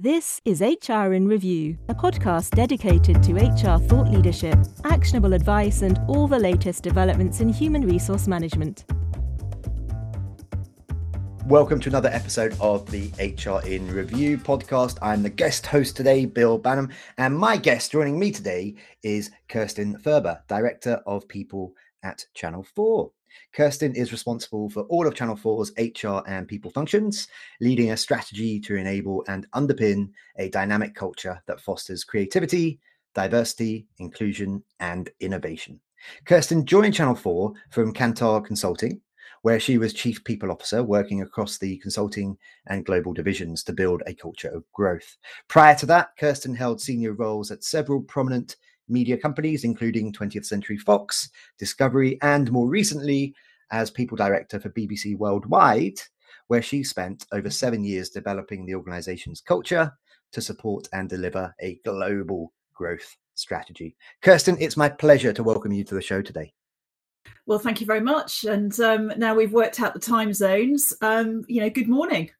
This is HR in Review, a podcast dedicated to HR thought leadership, actionable advice, and all the latest developments in human resource management. Welcome to another episode of the HR in Review podcast. I'm the guest host today, Bill Banham, and my guest joining me today is Kirstin Furber, Director of People at Channel 4. Kirstin is responsible for all of Channel 4's HR and people functions, leading a strategy to enable and underpin a dynamic culture that fosters creativity, diversity, inclusion, and innovation. Kirstin joined Channel 4 from Kantar Consulting, where she was Chief People Officer, working across the consulting and global divisions to build a culture of growth. Prior to that, Kirstin held senior roles at several prominent media companies, including 20th Century Fox, Discovery, and more recently as People Director for BBC Worldwide, where she spent over seven years developing the organization's culture to support and deliver a global growth strategy. Kirstin, it's my pleasure to welcome you to the show today. Well, thank you very much. And um, now we've worked out the time zones. Um, you know, good morning.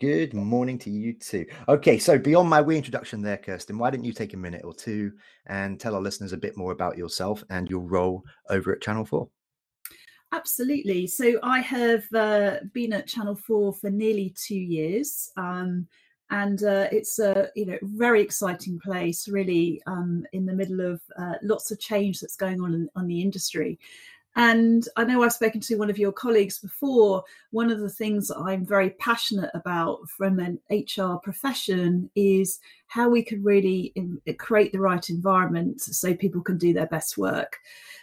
Good morning to you too. Okay, so beyond my wee introduction there, Kirstin, why don't you take a minute or two and tell our listeners a bit more about yourself and your role over at Channel 4? Absolutely. So I have uh, been at Channel 4 for nearly two years. Um, and uh, it's a you know very exciting place, really, um, in the middle of uh, lots of change that's going on in, on the industry. And I know I've spoken to one of your colleagues before. One of the things I'm very passionate about from an HR profession is how we can really in, create the right environment so people can do their best work.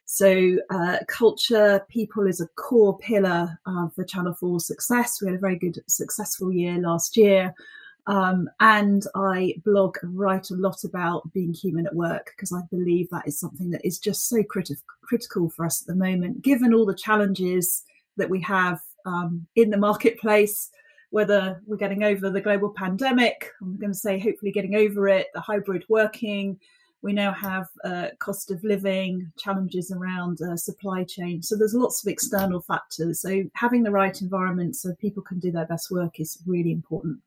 So, uh, culture, people is a core pillar uh, for Channel 4 success. We had a very good, successful year last year. Um, and I blog and write a lot about being human at work because I believe that is something that is just so criti- critical for us at the moment, given all the challenges that we have um, in the marketplace. Whether we're getting over the global pandemic, I'm going to say hopefully getting over it, the hybrid working, we now have uh, cost of living challenges around uh, supply chain. So there's lots of external factors. So having the right environment so people can do their best work is really important.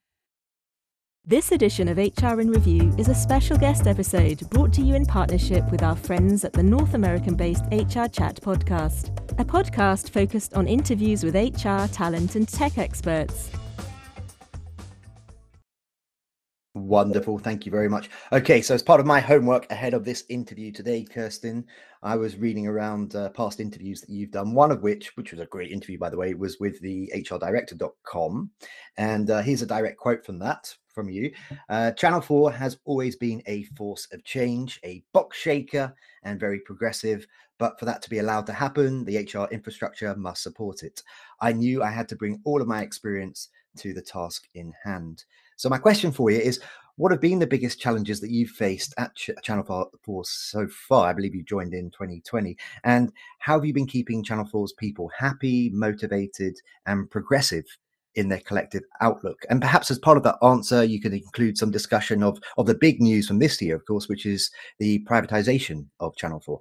This edition of HR in Review is a special guest episode brought to you in partnership with our friends at the North American based HR Chat podcast, a podcast focused on interviews with HR, talent, and tech experts. Wonderful. Thank you very much. Okay, so as part of my homework ahead of this interview today, Kirstin, I was reading around uh, past interviews that you've done, one of which, which was a great interview, by the way, was with the HRdirector.com. And uh, here's a direct quote from that from you. Uh, Channel 4 has always been a force of change, a box shaker, and very progressive. But for that to be allowed to happen, the HR infrastructure must support it. I knew I had to bring all of my experience to the task in hand. So, my question for you is what have been the biggest challenges that you've faced at Ch- Channel 4 so far? I believe you joined in 2020. And how have you been keeping Channel 4's people happy, motivated, and progressive in their collective outlook. And perhaps as part of that answer, you can include some discussion of, of the big news from this year, of course, which is the privatization of Channel 4.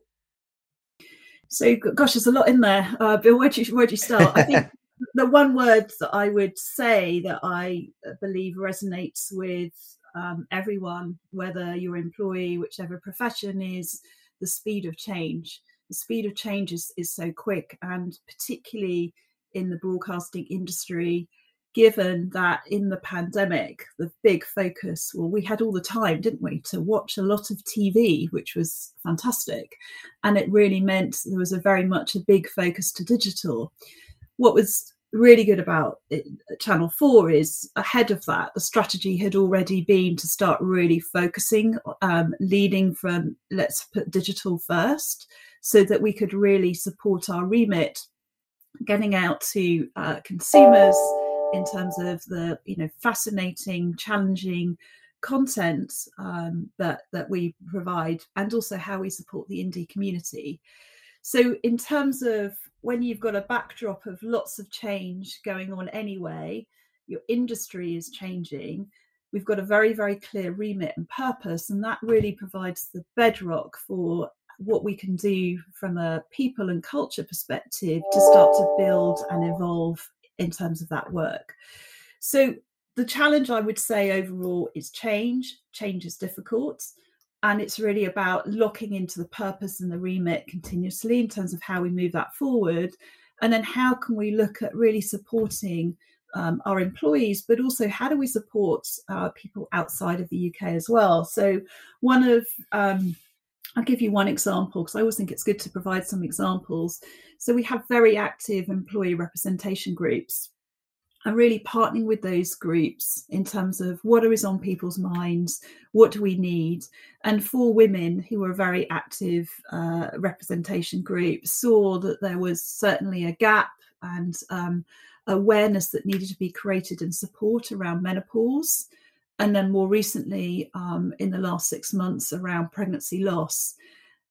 So, gosh, there's a lot in there. Uh, Bill, where do you, where do you start? I think the one word that I would say that I uh, believe resonates with um, everyone, whether you're employee, whichever profession, is the speed of change. The speed of change is, is so quick, and particularly in the broadcasting industry, given that in the pandemic, the big focus, well, we had all the time, didn't we, to watch a lot of TV, which was fantastic. And it really meant there was a very much a big focus to digital. What was really good about it, Channel 4 is ahead of that, the strategy had already been to start really focusing, um, leading from let's put digital first, so that we could really support our remit getting out to uh, consumers in terms of the you know fascinating, challenging content um, that that we provide, and also how we support the indie community. So, in terms of when you've got a backdrop of lots of change going on anyway, your industry is changing. We've got a very, very clear remit and purpose, and that really provides the bedrock for what we can do from a people and culture perspective to start to build and evolve in terms of that work. So the challenge I would say overall is change. Change is difficult. And it's really about looking into the purpose and the remit continuously in terms of how we move that forward. And then how can we look at really supporting um, our employees, but also how do we support uh, people outside of the UK as well? So, one of um, I'll give you one example because I always think it's good to provide some examples. So, we have very active employee representation groups and really partnering with those groups in terms of what is on people's minds, what do we need. And for women who were a very active uh, representation group, saw that there was certainly a gap and um, awareness that needed to be created and support around menopause. And then more recently, um, in the last six months, around pregnancy loss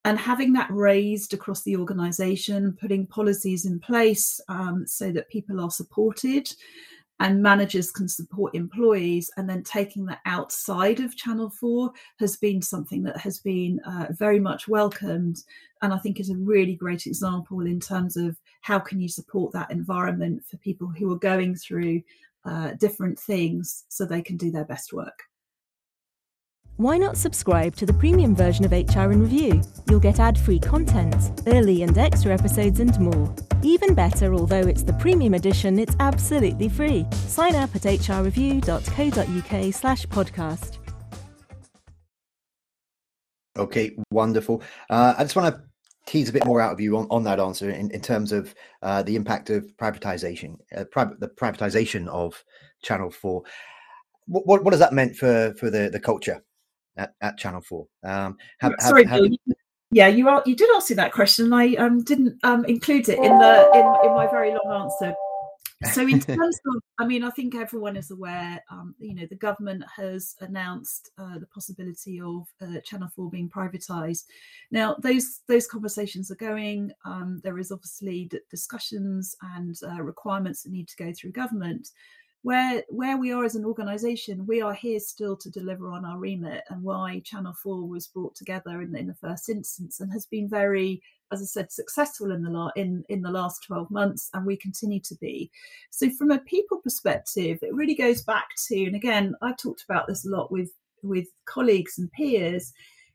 and having that raised across the organization, putting policies in place um, so that people are supported and managers can support employees, and then taking that outside of Channel 4 has been something that has been uh, very much welcomed. And I think is a really great example in terms of how can you support that environment for people who are going through uh, different things so they can do their best work why not subscribe to the premium version of HR in Review? You'll get ad free content, early and extra episodes, and more. Even better, although it's the premium edition, it's absolutely free. Sign up at hrreview.co.uk slash podcast. Okay, wonderful. Uh, I just want to tease a bit more out of you on, on that answer in, in terms of uh, the impact of privatization, uh, pri- the privatization of Channel 4. What, what, what has that meant for, for the, the culture at, at Channel Four. Um, have, Sorry, have, Bill, yeah, you are. You did ask me that question. I um, didn't um, include it in the in, in my very long answer. So, in terms of, I mean, I think everyone is aware. Um, you know, the government has announced uh, the possibility of uh, Channel Four being privatised. Now, those those conversations are going. Um, there is obviously discussions and uh, requirements that need to go through government where where we are as an organization we are here still to deliver on our remit and why channel 4 was brought together in, in the first instance and has been very as i said successful in the la- in in the last 12 months and we continue to be. So from a people perspective it really goes back to and again I've talked about this a lot with with colleagues and peers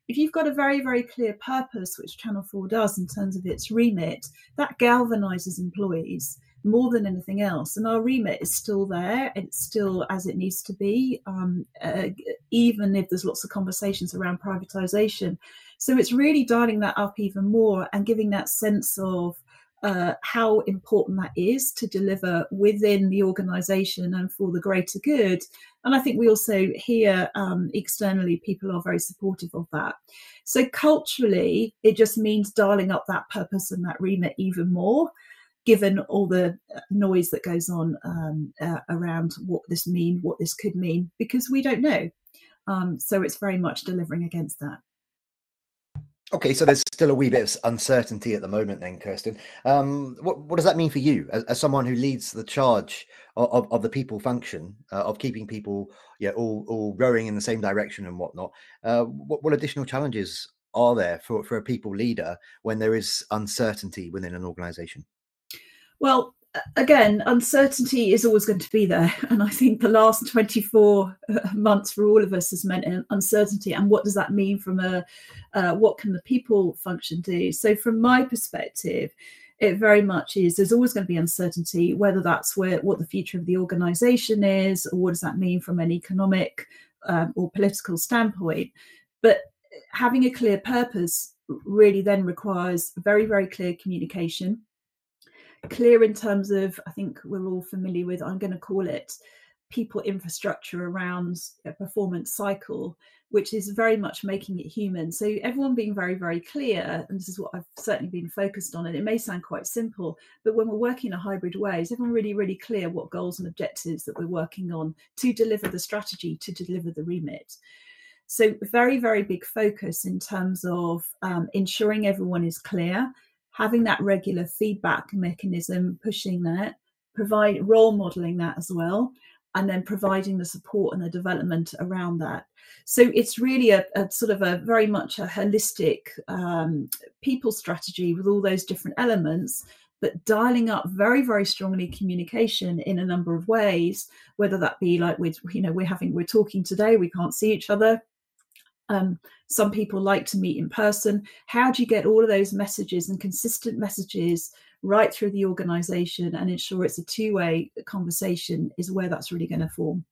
if you've got a very very clear purpose which channel 4 does in terms of its remit that galvanizes employees more than anything else. And our remit is still there. It's still as it needs to be, um, uh, even if there's lots of conversations around privatization. So it's really dialing that up even more and giving that sense of uh, how important that is to deliver within the organization and for the greater good. And I think we also hear um, externally people are very supportive of that. So culturally, it just means dialing up that purpose and that remit even more given all the uh, noise that goes on um, uh, around what this mean, what this could mean, because we don't know. Um, so it's very much delivering against that. Okay, so there's still a wee bit of uncertainty at the moment, then, Kirstin. Um, what, what does that mean for you as, as someone who leads the charge of, of, of the people function uh, of keeping people, yeah, all, all rowing in the same direction and whatnot? Uh, what, what additional challenges are there for, for a people leader when there is uncertainty within an organization? Well, again, uncertainty is always going to be there. And I think the last 24 uh, months for all of us has meant uncertainty. And what does that mean from a uh, what can the people function do? So, from my perspective, it very much is there's always going to be uncertainty, whether that's where what the future of the organization is, or what does that mean from an economic um, or political standpoint. But having a clear purpose really then requires very, very clear communication clear in terms of i think we're all familiar with i'm going to call it people infrastructure around a performance cycle which is very much making it human. So everyone being very very clear and this is what i've certainly been focused on and it may sound quite simple but when we're working in a hybrid way is everyone really really clear what goals and objectives that we're working on to deliver the strategy to deliver the remit? So very very big focus in terms of um, ensuring everyone is clear having that regular feedback mechanism, pushing that, provide role modeling that as well, and then providing the support and the development around that. So it's really a, a sort of a very much a holistic um, people strategy with all those different elements but dialing up very very strongly communication in a number of ways whether that be like with you know we're having we're talking today we can't see each other um, some people like to meet in person how do you get all of those messages and consistent messages right through the organization and ensure it's a two-way conversation is where that's really going to form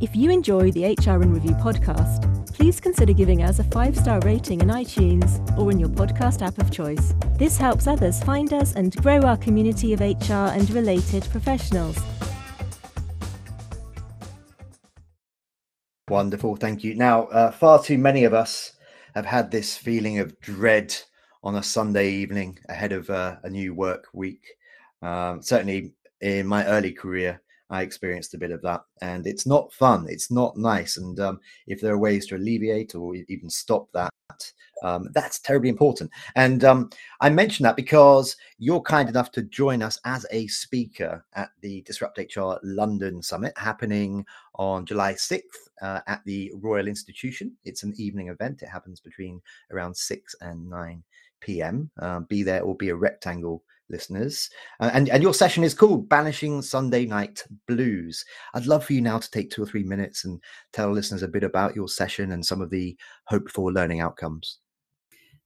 if you enjoy the HR in Review podcast, please consider giving us a five star rating in iTunes or in your podcast app of choice. This helps others find us and grow our community of HR and related professionals. Wonderful, thank you. Now, uh, far too many of us have had this feeling of dread on a Sunday evening ahead of uh, a new work week. Um, certainly in my early career, I experienced a bit of that, and it's not fun. It's not nice. And um, if there are ways to alleviate or even stop that, um, that's terribly important. And um, I mention that because you're kind enough to join us as a speaker at the Disrupt HR London Summit happening on July 6th uh, at the Royal Institution. It's an evening event. It happens between around 6 and 9 p.m. Uh, be there or be a rectangle listeners. Uh, and, and your session is called Banishing Sunday Night Blues. I'd love for you now to take two or three minutes and tell listeners a bit about your session and some of the hoped for learning outcomes.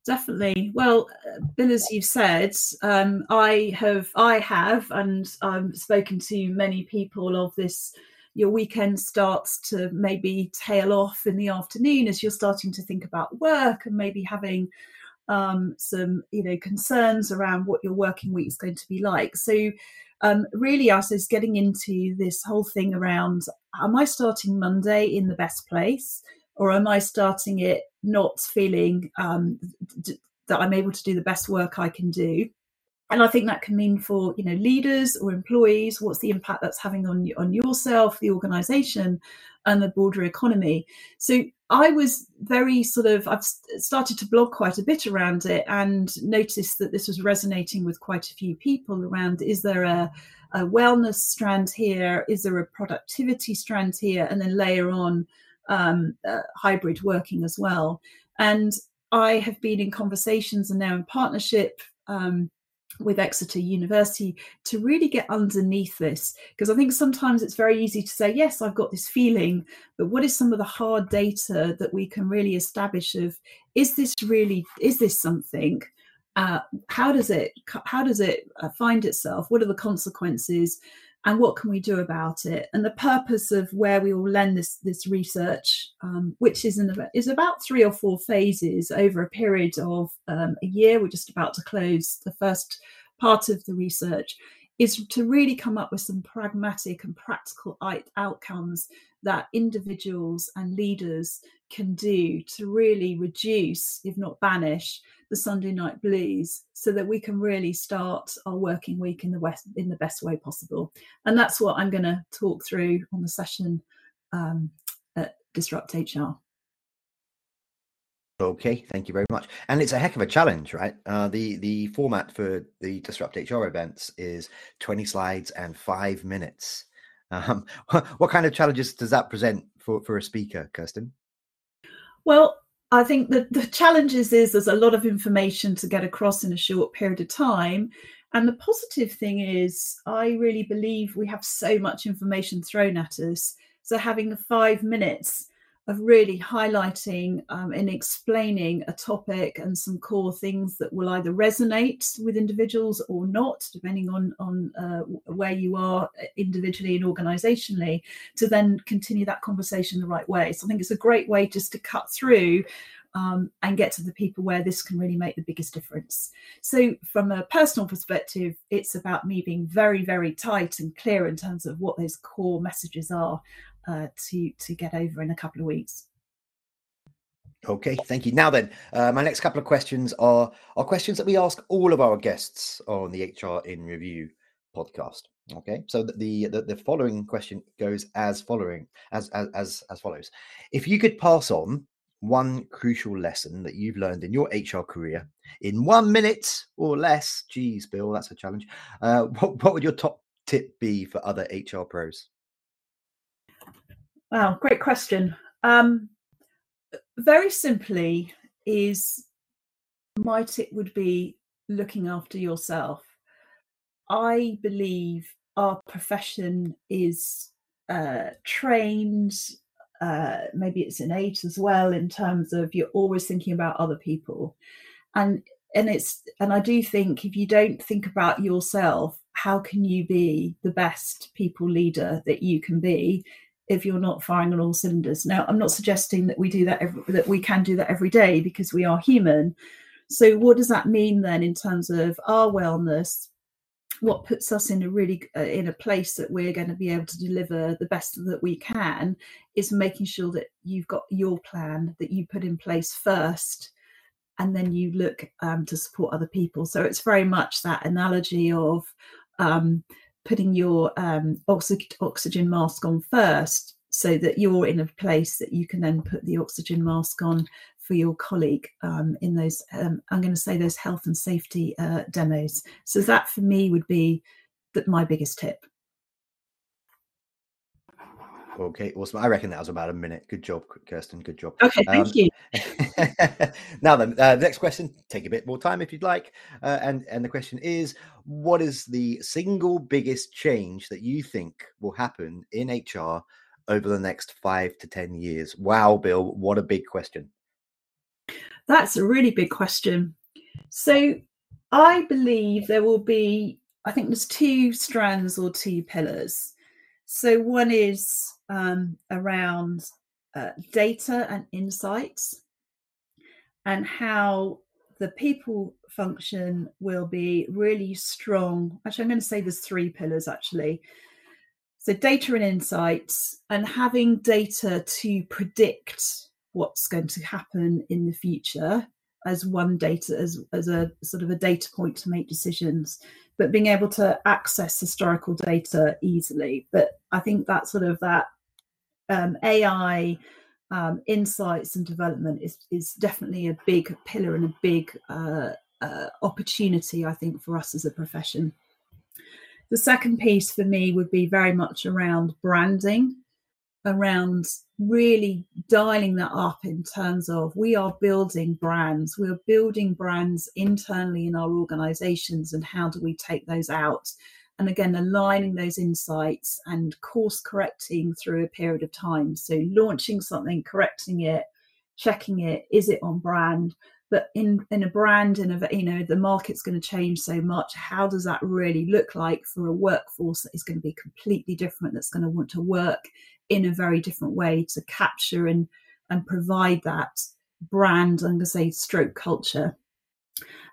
Definitely. Well, Bill, as you've said, um, I have, I have, and I've spoken to many people of this. Your weekend starts to maybe tail off in the afternoon as you're starting to think about work and maybe having um, some you know concerns around what your working week is going to be like. So um, really, us is getting into this whole thing around: Am I starting Monday in the best place, or am I starting it not feeling um, d- that I'm able to do the best work I can do? And I think that can mean for you know leaders or employees, what's the impact that's having on on yourself, the organisation, and the broader economy. So I was very sort of I've started to blog quite a bit around it and noticed that this was resonating with quite a few people around is there a, a wellness strand here, is there a productivity strand here, and then layer on um, uh, hybrid working as well. And I have been in conversations and now in partnership um, with Exeter University to really get underneath this. Because I think sometimes it's very easy to say, yes, I've got this feeling, but what is some of the hard data that we can really establish of is this really, is this something? Uh, how does it how does it uh, find itself what are the consequences and what can we do about it? And the purpose of where we will lend this this research um, which is in is about three or four phases over a period of um, a year. We're just about to close the first part of the research is to really come up with some pragmatic and practical outcomes that individuals and leaders can do to really reduce, if not banish, the Sunday night blues, so that we can really start our working week in the west in the best way possible. And that's what I'm going to talk through on the session um, at Disrupt HR. Okay, thank you very much. And it's a heck of a challenge, right? Uh, the the format for the Disrupt HR events is 20 slides and five minutes. Um, what kind of challenges does that present for, for a speaker, Kirstin? Well, I think that the challenges is there's a lot of information to get across in a short period of time. And the positive thing is, I really believe we have so much information thrown at us. So having the five minutes of really highlighting um, and explaining a topic and some core things that will either resonate with individuals or not, depending on on uh, where you are individually and organisationally, to then continue that conversation the right way. So I think it's a great way just to cut through. Um, and get to the people where this can really make the biggest difference. So, from a personal perspective, it's about me being very, very tight and clear in terms of what those core messages are uh, to to get over in a couple of weeks. Okay, thank you. Now then, uh, my next couple of questions are are questions that we ask all of our guests on the HR in Review podcast. Okay, so the the, the following question goes as following as, as as follows: If you could pass on one crucial lesson that you've learned in your HR career in one minute or less, geez, Bill, that's a challenge. Uh, what what would your top tip be for other HR pros? Wow, great question. Um, very simply, is my tip would be looking after yourself. I believe our profession is uh, trained, uh, maybe it's innate as well, in terms of you're always thinking about other people. And and it's and I do think if you don't think about yourself, how can you be the best people leader that you can be if you're not firing on all cylinders? Now, I'm not suggesting that we do that every, that we can do that every day because we are human. So, what does that mean then in terms of our wellness? What puts us in a really uh, in a place that we're going to be able to deliver the best that we can is making sure that you've got your plan that you put in place first and then you look um, to support other people. So it's very much that analogy of um, putting your um, oxy- oxygen mask on first so that you're in a place that you can then put the oxygen mask on for your colleague um, in those, um, I'm going to say those health and safety uh, demos. So that for me would be that my biggest tip. Okay, awesome. I reckon that was about a minute. Good job, Kirstin. Good job. Okay, thank um, you. now then, uh, the next question. Take a bit more time if you'd like. Uh, and and the question is, what is the single biggest change that you think will happen in HR over the next five to ten years? Wow, Bill, what a big question. That's a really big question. So I believe there will be. I think there's two strands or two pillars. So one is um, around uh, data and insights and how the people function will be really strong. Actually, I'm going to say there's three pillars actually. So, data and insights, and having data to predict what's going to happen in the future as one data, as, as a sort of a data point to make decisions but being able to access historical data easily. But I think that sort of that um, AI um, insights and development is is definitely a big pillar and a big uh, uh, opportunity, I think, for us as a profession. The second piece for me would be very much around branding around really dialing that up in terms of we are building brands. We're building brands internally in our organizations and how do we take those out? And again aligning those insights and course correcting through a period of time. So launching something correcting it checking it is it on brand but in in a brand in a you know the market's going to change so much how does that really look like for a workforce that is going to be completely different that's going to want to work in a very different way to capture and and provide that brand i'm going to say stroke culture?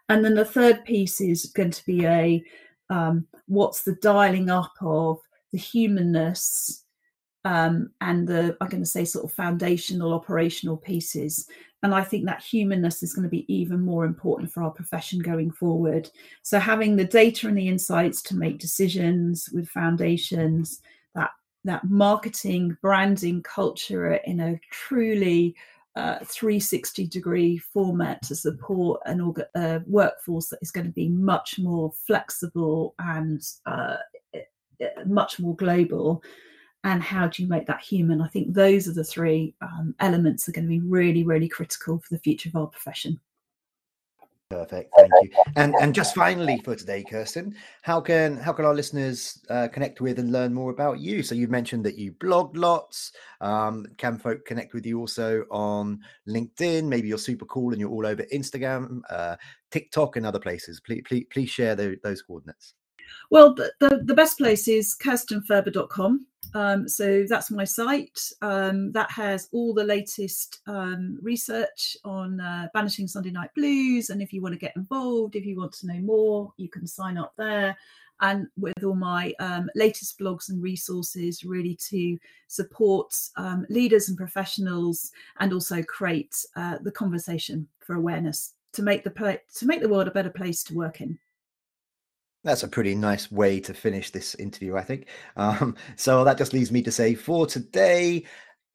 And then the third piece is going to be a um, what's the dialing up of the humanness um, and the i'm going to say sort of foundational operational pieces and i think that humanness is going to be even more important for our profession going forward so having the data and the insights to make decisions with foundations that that marketing, branding culture in a truly uh, 360 degree format to support an org- uh, workforce that is going to be much more flexible and uh, much more global. And how do you make that human? I think those are the three um, elements that are going to be really, really critical for the future of our profession. Perfect, thank you. And and just finally for today, Kirstin, how can how can our listeners uh, connect with and learn more about you? So you've mentioned that you blog lots. Um, can folk connect with you also on LinkedIn? Maybe you're super cool and you're all over Instagram, uh, TikTok, and other places. Please please please share the, those coordinates. Well, the, the, the best place is kirstinfurber.com. Um, so that's my site. Um, that has all the latest um, research on uh, Banishing Sunday Night Blues. And if you want to get involved, if you want to know more, you can sign up there. And with all my um, latest blogs and resources, really to support um, leaders and professionals, and also create uh, the conversation for awareness to make the to make the world a better place to work in. That's a pretty nice way to finish this interview, I think. Um, so that just leaves me to say for today,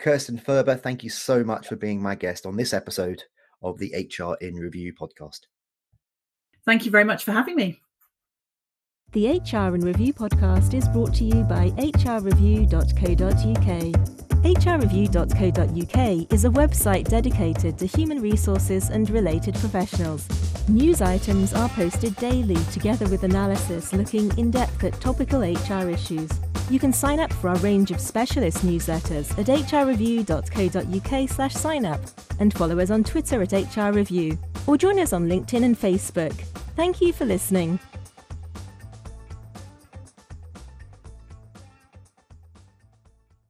Kirstin Furber, thank you so much for being my guest on this episode of the HR in Review podcast. Thank you very much for having me. The HR in Review podcast is brought to you by hrreview.co.uk. hrreview.co.uk is a website dedicated to human resources and related professionals. News items are posted daily together with analysis looking in depth at topical HR issues. You can sign up for our range of specialist newsletters at hrreview.co.uk slash sign up and follow us on Twitter at hrreview or join us on LinkedIn and Facebook. Thank you for listening.